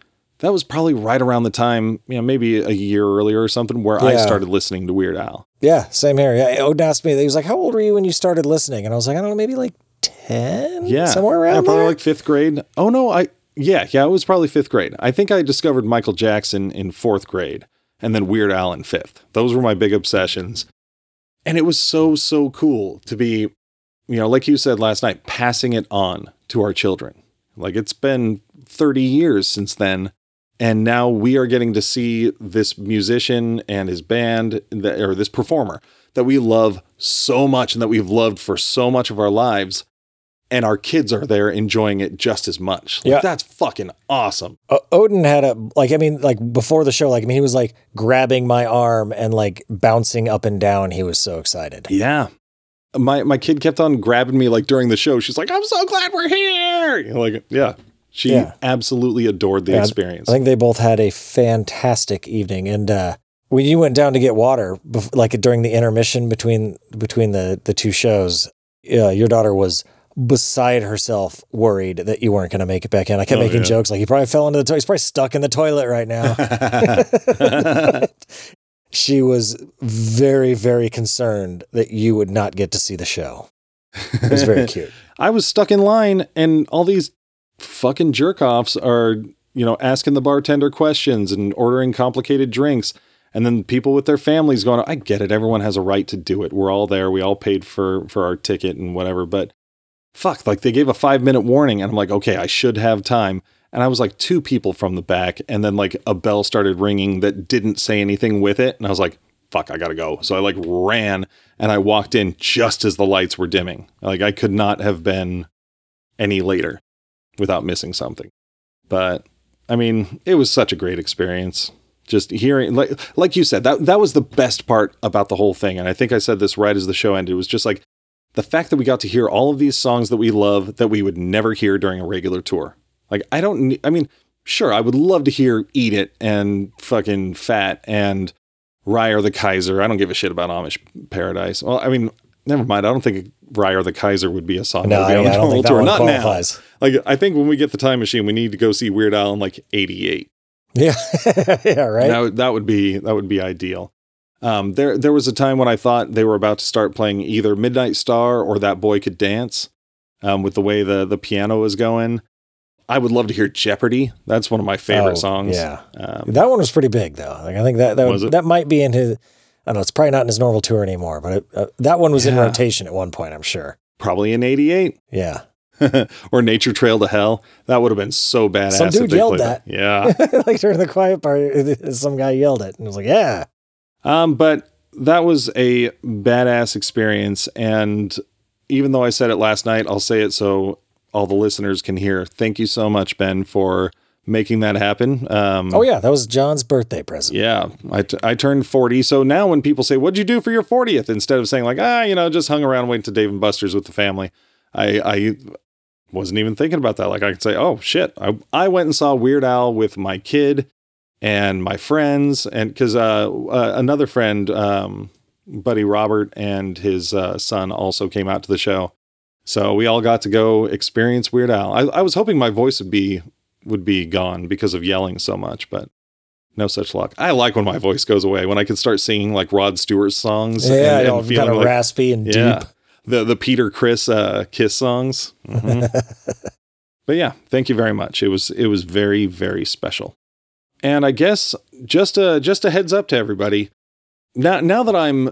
That was probably right around the time, you know, maybe a year earlier or something, where I started listening to Weird Al. Yeah, same here. Yeah, Odin asked me, he was like, How old were you when you started listening? And I was like, I don't know, maybe like 10? Yeah, Somewhere yeah, around probably there. like fifth grade. Oh no, I yeah, yeah, it was probably fifth grade. I think I discovered Michael Jackson in fourth grade, and then Weird Al in fifth. Those were my big obsessions, and it was so so cool to be, you know, like you said last night, passing it on to our children. Like it's been thirty years since then. And now we are getting to see this musician and his band, or this performer that we love so much and that we've loved for so much of our lives and our kids are there enjoying it just as much. Like, Yeah. That's fucking awesome. O- Odin had a, like, I mean, like before the show, like, I mean, he was like grabbing my arm and like bouncing up and down. He was so excited. Yeah. My my kid kept on grabbing me like during the show. She's like, I'm so glad we're here. Like, yeah. She Yeah. absolutely adored the Yeah, experience. I think they both had a fantastic evening. And uh, when you went down to get water, like during the intermission between between the the two shows, uh, your daughter was beside herself, worried that you weren't going to make it back in. I kept Oh, making yeah. jokes like he probably fell into the toilet. He's probably stuck in the toilet right now. she was very very concerned that you would not get to see the show. It was very cute. I was stuck in line and all these fucking jerk offs are, you know, asking the bartender questions and ordering complicated drinks. And then people with their families going, I get it. Everyone has a right to do it. We're all there. We all paid for for our ticket and whatever. But fuck, like they gave a five minute warning. And I'm like, okay, I should have time. And I was like two people from the back. And then like a bell started ringing that didn't say anything with it. And I was like, fuck, I gotta go. So I like ran and I walked in just as the lights were dimming. Like I could not have been any later without missing something. But I mean, it was such a great experience. Just hearing like like you said, that that was the best part about the whole thing. And I think I said this right as the show ended. It was just like the fact that we got to hear all of these songs that we love that we would never hear during a regular tour. Like I don't I mean, sure, I would love to hear Eat It and fucking Fat and Rye or the Kaiser. I don't give a shit about Amish Paradise. Well, I mean, never mind. I don't think Rye or the Kaiser would be a song No, that would be I, on I a don't normal think that tour. Not qualifies. now. Like I think when we get the time machine, we need to go see Weird Al in like '88. Yeah, yeah, right. That would- that would be that would be ideal. Um, there there was a time when I thought they were about to start playing either Midnight Star or That Boy Could Dance. Um, with the way the the piano was going, I would love to hear Jeopardy. That's one of my favorite Oh, songs. Yeah, Um, that one was pretty big though. Like I think that that, that might be in his. I don't know. It's probably not in his normal tour anymore, but it, uh, that one was in rotation at one point. I'm sure. probably in '88 Yeah, or Nature Trail to Hell. That would have been so badass. Some dude they yelled that. Yeah. like during the quiet part, some guy yelled it, and was like, "Yeah, Um, but that was a badass experience. And even though I said it last night, I'll say it so all the listeners can hear. Thank you so much, Ben, for making that happen. Um, oh yeah, that was John's birthday present." yeah, I, t- I turned 40. So now when people say, What'd you do for your 40th? Instead of saying, like, ah, you know, just hung around waiting to Dave and Buster's with the family, I, I wasn't even thinking about that. Like, I could say, Oh, shit. I, I went and saw Weird Al with my kid and my friends. And because uh, uh, another friend, um, Buddy Robert, and his uh, son also came out to the show. So we all got to go experience Weird Al. I, I was hoping my voice would be would be gone because of yelling so much, but no such luck. I like when my voice goes away when I can start singing like Rod Stewart songs. Yeah, and, and feeling kind of like, raspy and yeah, deep. the the Peter Criss uh, Kiss songs. Mhm. but yeah, thank you very much. It was it was very very special. And I guess just a just a heads up to everybody. Now now that I'm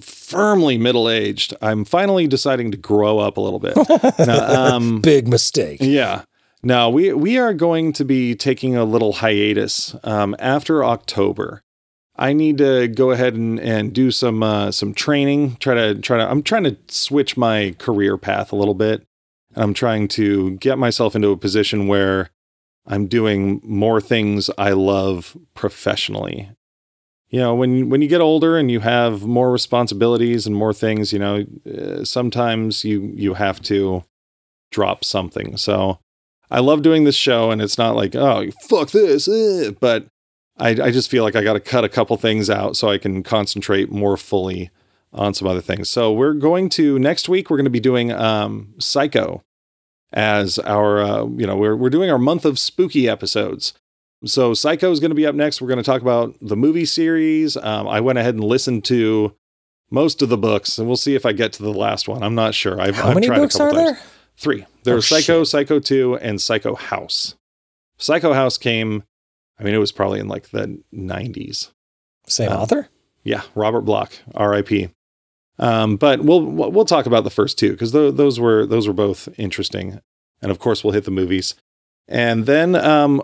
firmly middle aged, I'm finally deciding to grow up a little bit. Now, um, Big mistake. yeah. No, we we are going to be taking a little hiatus um, after October. I need to go ahead and, and do some uh, some training. Try to try to. I'm trying to switch my career path a little bit, I'm trying to get myself into a position where I'm doing more things I love professionally. You know, when when you get older and you have more responsibilities and more things, you know, uh, sometimes you you have to drop something. So I love doing this show, and it's not like oh fuck this, eh, but I I just feel like I got to cut a couple things out so I can concentrate more fully on some other things. So we're going to next week. We're going to be doing um, Psycho as our uh, you know we're we're doing our month of spooky episodes. so Psycho is going to be up next. We're going to talk about the movie series. Um, I went ahead and listened to most of the books, and we'll see if I get to the last one. I'm not sure. I've, How I've many books are times. there? Three. There's Oh, Psycho, shit. Psycho 2, and Psycho House. Psycho House came, I mean, it was probably in like the 90s. Same Um, author? Yeah, Robert Bloch, R.I.P. Um, but we'll we'll talk about the first two because those were those were both interesting, and of course we'll hit the movies, and then um,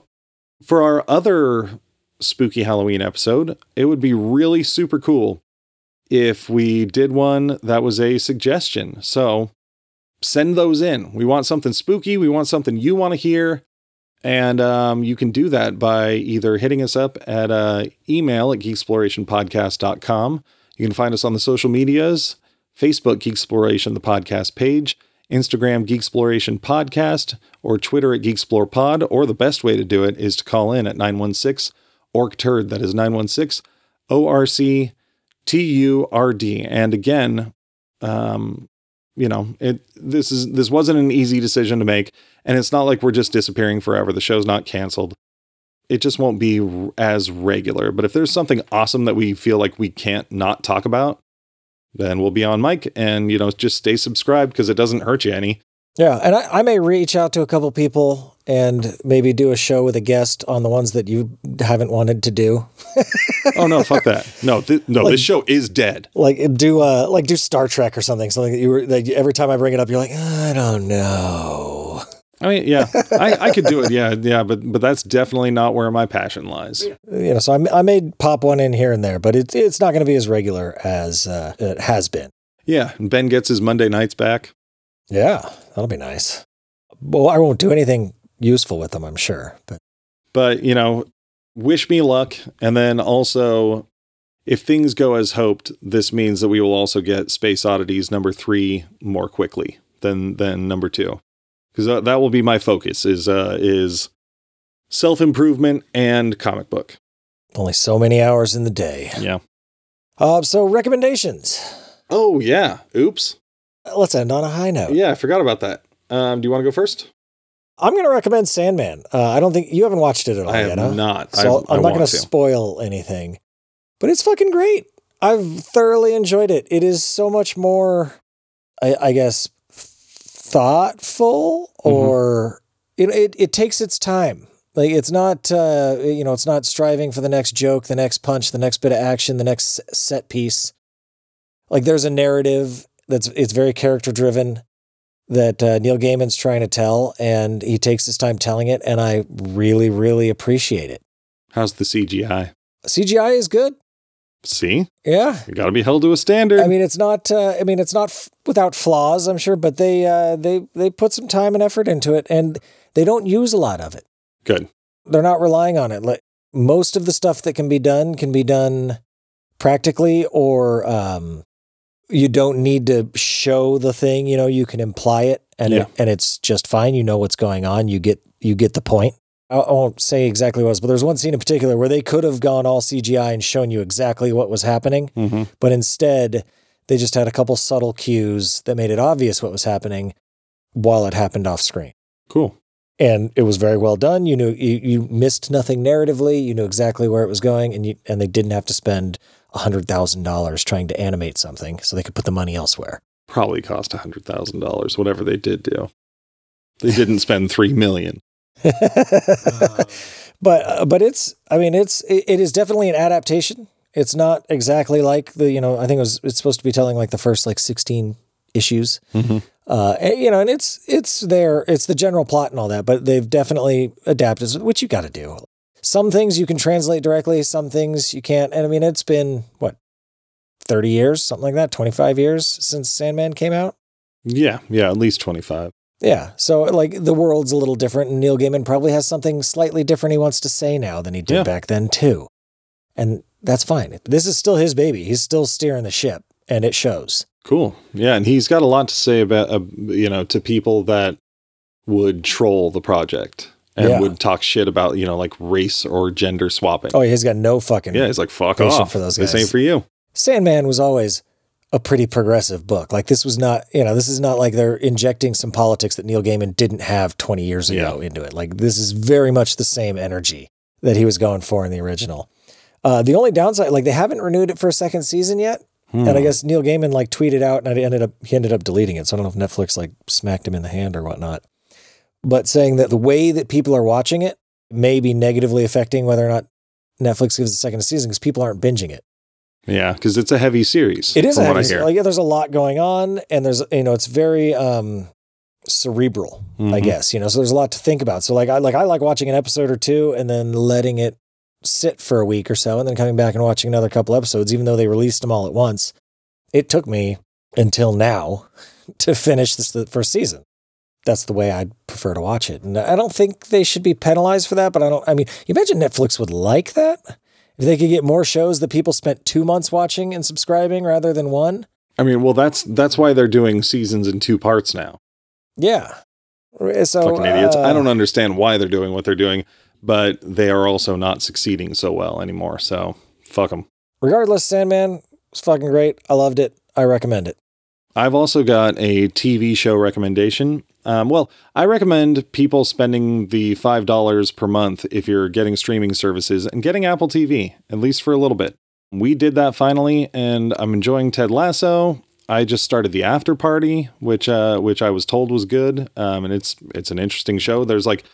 for our other spooky Halloween episode, it would be really super cool if we did one that was a suggestion. So send those in. We want something spooky. We want something you want to hear. And um, you can do that by either hitting us up at uh, email at geeksplorationpodcast.com. You can find us on the social medias Facebook Geeksploration, the podcast page, Instagram Geeksploration Podcast, or Twitter at Geeksplore Pod. Or the best way to do it is to call in at 916 ORC Turd. That is 916 ORC TURD. And again, um, you know, it this is this wasn't an easy decision to make, and it's not like we're just disappearing forever. The show's not canceled. It just won't be as regular. But if there's something awesome that we feel like we can't not talk about, then we'll be on mic and you know just stay subscribed because it doesn't hurt you any. Yeah, and I, I may reach out to a couple people and maybe do a show with a guest on the ones that you haven't wanted to do. Oh no, fuck that. No, th- no, this show is dead. Like do uh like do Star Trek or something. Something that you were like every time I bring it up, you're like, I don't know. I mean, yeah, I, I could do it. Yeah, yeah, but but that's definitely not where my passion lies. You know, so I, I may pop one in here and there, but it's it's not going to be as regular as uh, it has been. Yeah, and Ben gets his Monday nights back. Yeah, that'll be nice. Well, I won't do anything useful with them, I'm sure. But but you know wish me luck and then also if things go as hoped this means that we will also get space oddities number three more quickly than than number two because that, that will be my focus is uh is self-improvement and comic book only so many hours in the day. yeah Uh, so recommendations. oh yeah oops Let's end on a high note. yeah i forgot about that um do you want to go first I'm going to recommend Sandman. Uh, I don't think you haven't watched it at all i yet. have huh? not So I, I'm I not going to spoil anything, but it's fucking great. I've thoroughly enjoyed it. It is so much more, I, I guess, thoughtful Mm-hmm. or it, it, it takes its time. Like it's not, uh, you know, it's not striving for the next joke, the next punch, the next bit of action, the next set piece. Like there's a narrative that's it's very character driven that uh, Neil Gaiman's trying to tell, and he takes his time telling it, and I really, really appreciate it. how's the cgi CGI is good. see Yeah. you got to be held to a standard I mean, it's not. Uh, I mean, it's not f- without flaws, I'm sure, but they uh, they they put some time and effort into it, and they don't use a lot of it. good They're not relying on it. Like most of the stuff that can be done can be done practically, or um, you don't need to show the thing. You know, you can imply it, and Yeah. it, and it's just fine. You know what's going on. You get you get the point. I won't say exactly what it was, but there's one scene in particular where they could have gone all CGI and shown you exactly what was happening mm-hmm. but instead they just had a couple subtle cues that made it obvious what was happening while it happened off screen cool and it was very well done you knew you, you missed nothing narratively you knew exactly where it was going and you and they didn't have to spend $100000 trying to animate something so they could put the money elsewhere probably cost a hundred thousand dollars whatever they did do they didn't spend three million but uh, but it's I mean it's it, it is definitely an adaptation. It's not exactly like the you know I think it was it's supposed to be telling like the first like sixteen issues. Mhm. Uh, and, you know, and it's it's there. It's the general plot and all that, but they've definitely adapted, which you got to do. Some things you can translate directly, some things you can't. And I mean, it's been what thirty years, something like that, twenty five years since Sandman came out. yeah yeah at least 25 Yeah. So like the world's a little different and Neil Gaiman probably has something slightly different he wants to say now than he did Yeah. back then too. And that's fine. This is still his baby. He's still steering the ship and it shows. cool yeah and he's got a lot to say about uh, you know to people that would troll the project and Yeah. would talk shit about you know like race or gender swapping Oh, he's got no fucking yeah he's like fuck off for those this guys. ain't for you Sandman was always a pretty progressive book. Like this was not, you know, this is not like they're injecting some politics that Neil Gaiman didn't have 20 years ago into it. Like this is very much the same energy that he was going for in the original. Uh, the only downside, like they haven't renewed it for a second season yet, and I guess Neil Gaiman like tweeted out, and I ended up he ended up deleting it. So I don't know if Netflix like smacked him in the hand or whatnot, but saying that the way that people are watching it may be negatively affecting whether or not Netflix gives a second season because people aren't binging it. Yeah, because it's a heavy series. It is a heavy, hear. like yeah, there's a lot going on, and there's you know it's very um cerebral, I Mhm. guess you know. So there's a lot to think about. So like I like I like watching an episode or two and then letting it sit for a week or so, and then coming back and watching another couple episodes, even though they released them all at once. It took me until now to finish this the first season. That's the way I'd prefer to watch it, and I don't think they should be penalized for that. But I don't. I mean, you imagine Netflix would like that if they could get more shows that people spent two months watching and subscribing rather than one. I mean, well, that's that's why they're doing seasons in two parts now. Yeah. So Fucking idiots. I uh, don't understand why they're doing what they're doing, but they are also not succeeding so well anymore. So fuck them. Regardless, Sandman was fucking great. I loved it. I recommend it. I've also got a TV show recommendation. Um, well, I recommend people spending the $5 per month if you're getting streaming services and getting Apple TV, at least for a little bit. We did that finally, and I'm enjoying Ted Lasso. I just started the After Party, which uh, which I was told was good, um, and it's it's an interesting show. There's like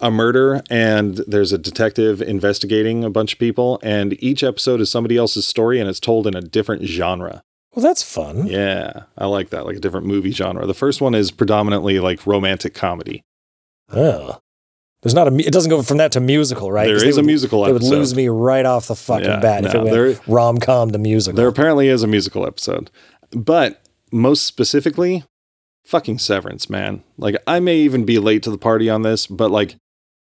a murder, and there's a detective investigating a bunch of people, and each episode is somebody else's story, and it's told in a different genre. Well, that's fun. Yeah, I like that, like a different movie genre. The first one is predominantly like romantic comedy. Oh. There's not a. It doesn't go from that to musical, right? There is they a would- musical They would lose me right off the fucking Yeah, bat if it went rom com to musical. There apparently is a musical episode, but most specifically, fucking Severance, man. Like I may even be late to the party on this, but like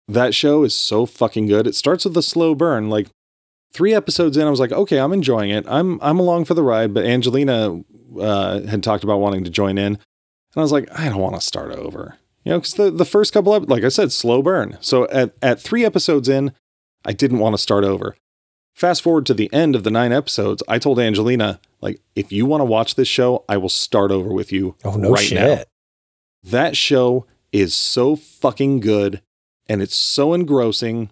that show is so fucking good. It starts with a slow burn. Like three episodes in, I was like, okay, I'm enjoying it. I'm I'm along for the ride. But Angelina uh, had talked about wanting to join in, and I was like, I don't want to start over. You know, because the, the first couple of, like I said, slow burn. So at, at three episodes in, I didn't want to start over. Fast forward to the end of the nine episodes, I told Angelina, like, if you want to watch this show, I will start over with you oh no right shit. now. That show is so fucking good and it's so engrossing.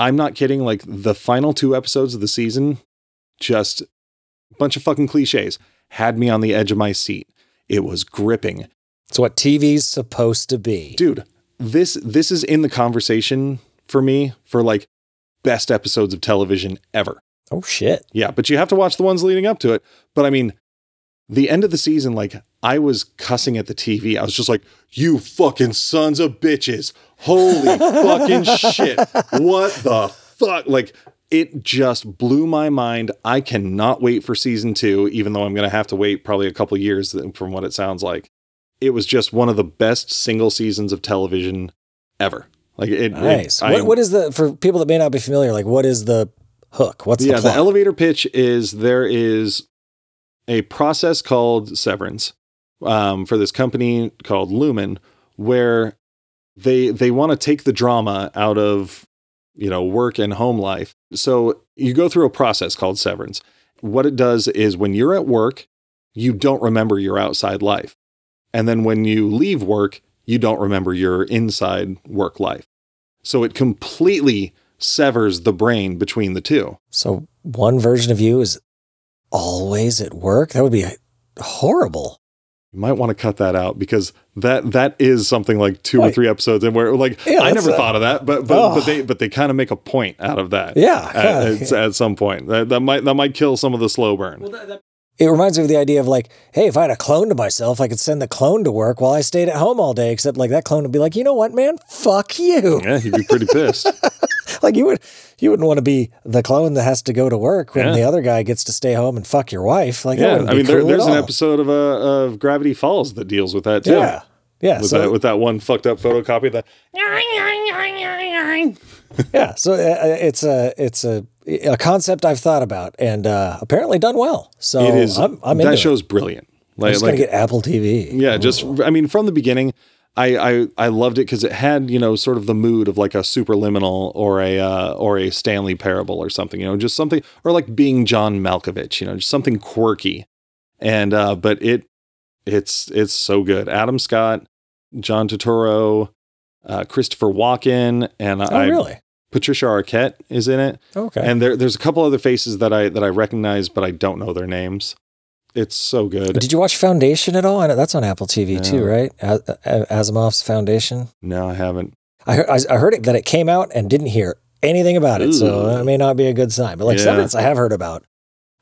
I'm not kidding. Like the final two episodes of the season, just a bunch of fucking cliches, had me on the edge of my seat. It was gripping. It's what TV's supposed to be. Dude, this this is in the conversation for me for like best episodes of television ever. Oh shit. Yeah, but you have to watch the ones leading up to it. But I mean, the end of the season, like I was cussing at the TV. I was just like, "You fucking sons of bitches! Holy fucking shit! What the fuck?" Like it just blew my mind. I cannot wait for season two, even though I'm gonna have to wait probably a couple years from what it sounds like. It was just one of the best single seasons of television ever. Like it. it- Nice. I what, am- what is the for people that may not be familiar? Like, what is the hook? What's yeah, the the, elevator pitch is there is a process called severance um, for this company called Lumon, where they they want to take the drama out of you know work and home life. So you go through a process called severance. What it does is when you're at work, you don't remember your outside life, and then when you leave work, you don't remember your inside work life. So it completely severs the brain between the two. so one version of you is always at work. That would be uh, horrible. You might want to cut that out because that that is something like two or three episodes in where like Yeah, I never a- thought of that, but but, Oh. but they but they kind of make a point out of that. Yeah. At, yeah. at, at some point that, that might that might kill some of the slow burn. It reminds me of the idea of like, hey, if I had a clone to myself, I could send the clone to work while I stayed at home all day. Except like that clone would be like, you know what, man, fuck you. yeah, he'd be pretty pissed. Like you would, you wouldn't want to be the clone that has to go to work when Yeah. the other guy gets to stay home and fuck your wife. Like, that yeah, I mean there, cool there's an all. episode of uh, of Gravity Falls that deals with that too. Yeah, yeah. With So that with that one fucked up photocopy that yeah, so uh, it's a it's a a concept I've thought about and uh, apparently done well. So it is I'm, I'm that into it. show's brilliant. I'm Like, just like gonna get Apple TV. Yeah, just I mean, from the beginning, I I, I loved it because it had you know sort of the mood of like a superliminal or a uh, or a Stanley Parable or something. You know, just something or like being John Malkovich. You know, just something quirky. And uh, but it it's it's so good. Adam Scott, John Turturro, uh, Christopher Walken, and Oh, I really? Patricia Arquette is in it, Okay. and there there's a couple other faces that I that I recognize, but I don't know their names. It's so good. Did you watch Foundation at all? I know that's on Apple TV too, right? A- A- Asimov's Foundation. No, I haven't. I heard, I heard it, that it came out and didn't hear anything about it, so Ooh. that may not be a good sign. But like Yeah. I have heard about,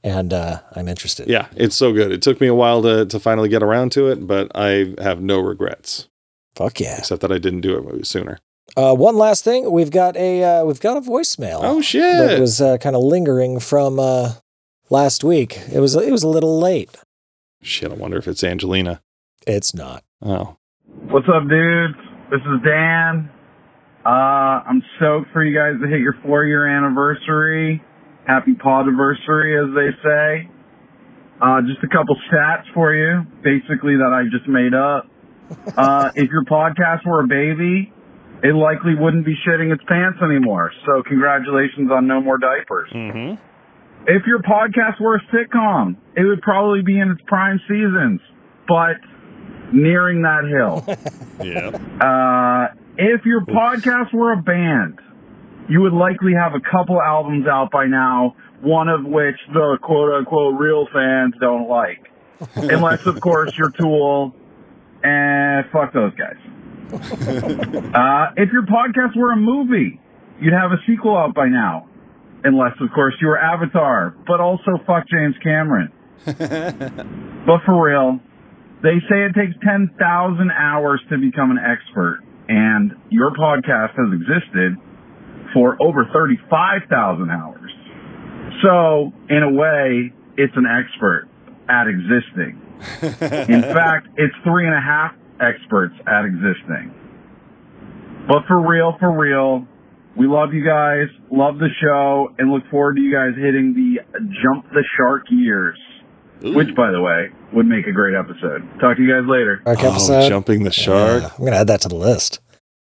and uh, I'm interested. Yeah, it's so good. It took me a while to to finally get around to it, but I have no regrets Fuck yeah. except that I didn't do it sooner. Uh, one last thing, we've got a uh, we've got a voicemail. Oh that shit! was uh, kind of lingering from uh, last week. It was it was a little late. Shit, I wonder if it's Angelina. It's not. Oh, What's up, dudes? This is Dan. Uh, I'm stoked for you guys to hit your four year anniversary. Happy podiversary, as they say. Uh, just a couple stats for you, basically that I just made up. Uh, if your podcast were a baby, it likely wouldn't be shitting its pants anymore. So congratulations on no more diapers. mm-hmm. If your podcast were a sitcom, it would probably be in its prime seasons, but nearing that hill. yeah. Uh, if your podcast were a band, you would likely have a couple albums out by now, one of which the quote unquote real fans don't like. Unless, of course, you're Tool, and fuck those guys. uh, if your podcast were a movie, you'd have a sequel out by now. Unless, of course, you were Avatar, but also fuck James Cameron. But for real, they say it takes 10,000 hours to become an expert, and your podcast has existed for over 35,000 hours. So, in a way, it's an expert at existing. In fact, it's three and a half experts at existing. But for real, for real, we love you guys, love the show, and look forward to you guys hitting the jump the shark years. Which, by the way, would make a great episode. Talk to you guys later. Arc Oh, episode. jumping the shark. Yeah, I'm gonna add that to the list.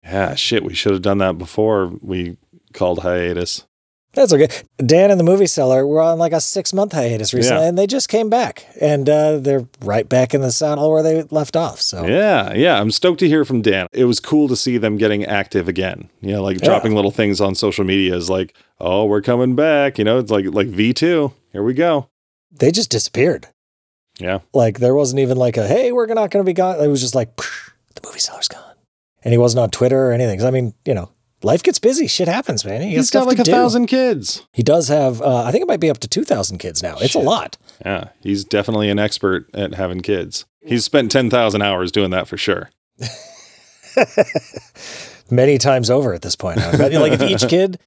Yeah, shit. We should have done that before we called hiatus. That's okay. Dan and the movie seller were on like a six month hiatus recently, Yeah. and they just came back, and uh, they're right back in the saddle where they left off. So Yeah, yeah. I'm stoked to hear from Dan. It was cool to see them getting active again. You know, like Yeah. dropping little things on social media is like, oh, we're coming back. You know, it's like like V2. Here we go. they just disappeared. Yeah. Like there wasn't even like a hey, we're not going to be gone. It was just like the movie seller's gone, and he wasn't on Twitter or anything. I mean, you know, life gets busy. Shit happens, man. He He's stuff got like a do. thousand kids. He does have. Uh, I think it might be up to two thousand kids now. It's a lot. Yeah. He's definitely an expert at having kids. He's spent 10,000 hours doing that for sure. Many times over at this point. I would imagine. like if each kid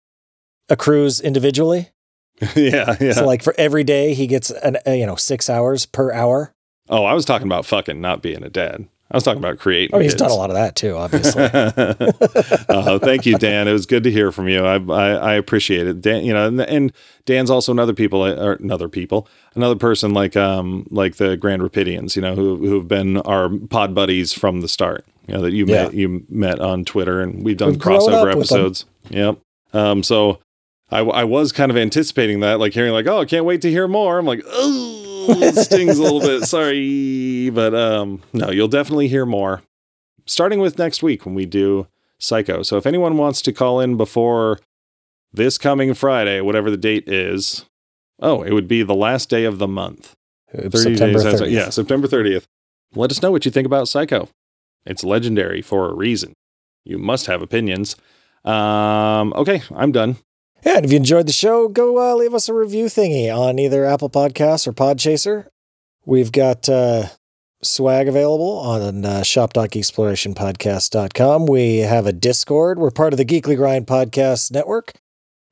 accrues individually, yeah. Yeah. so like for every day he gets an uh, you know six hours per hour. oh, I was talking about fucking not being a dad. I was talking about creating. Oh, he's kids. done a lot of that too, obviously. uh, thank you, Dan. It was good to hear from you. I I, I appreciate it. Dan, you know, and, and Dan's also another people or another people, another person like um like the Grand Rapidians, you know, who who've been our pod buddies from the start. You know that you Yeah. met you met on Twitter, and we've done We've crossover up with them. episodes. Yep. Um. So. I, I was kind of anticipating that, like hearing like, oh, I can't wait to hear more. I'm like, oh, stings a little bit. Sorry, but um, no, you'll definitely hear more. Starting with next week when we do Psycho. So if anyone wants to call in before this coming Friday, whatever the date is, oh, it would be the last day of the month. 30 September days. 30th. Yeah, September 30th. Let us know what you think about Psycho. It's legendary for a reason. You must have opinions. Um, okay, I'm done. And if you enjoyed the show, go uh, leave us a review thingy on either Apple Podcasts or Podchaser. We've got uh, swag available on uh, shop.geeksplorationpodcast.com. We have a Discord. We're part of the Geekly Grind Podcast Network.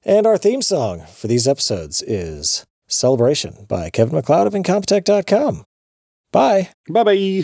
And our theme song for these episodes is Celebration by Kevin MacLeod of Incompetech.com. Bye. Bye bye.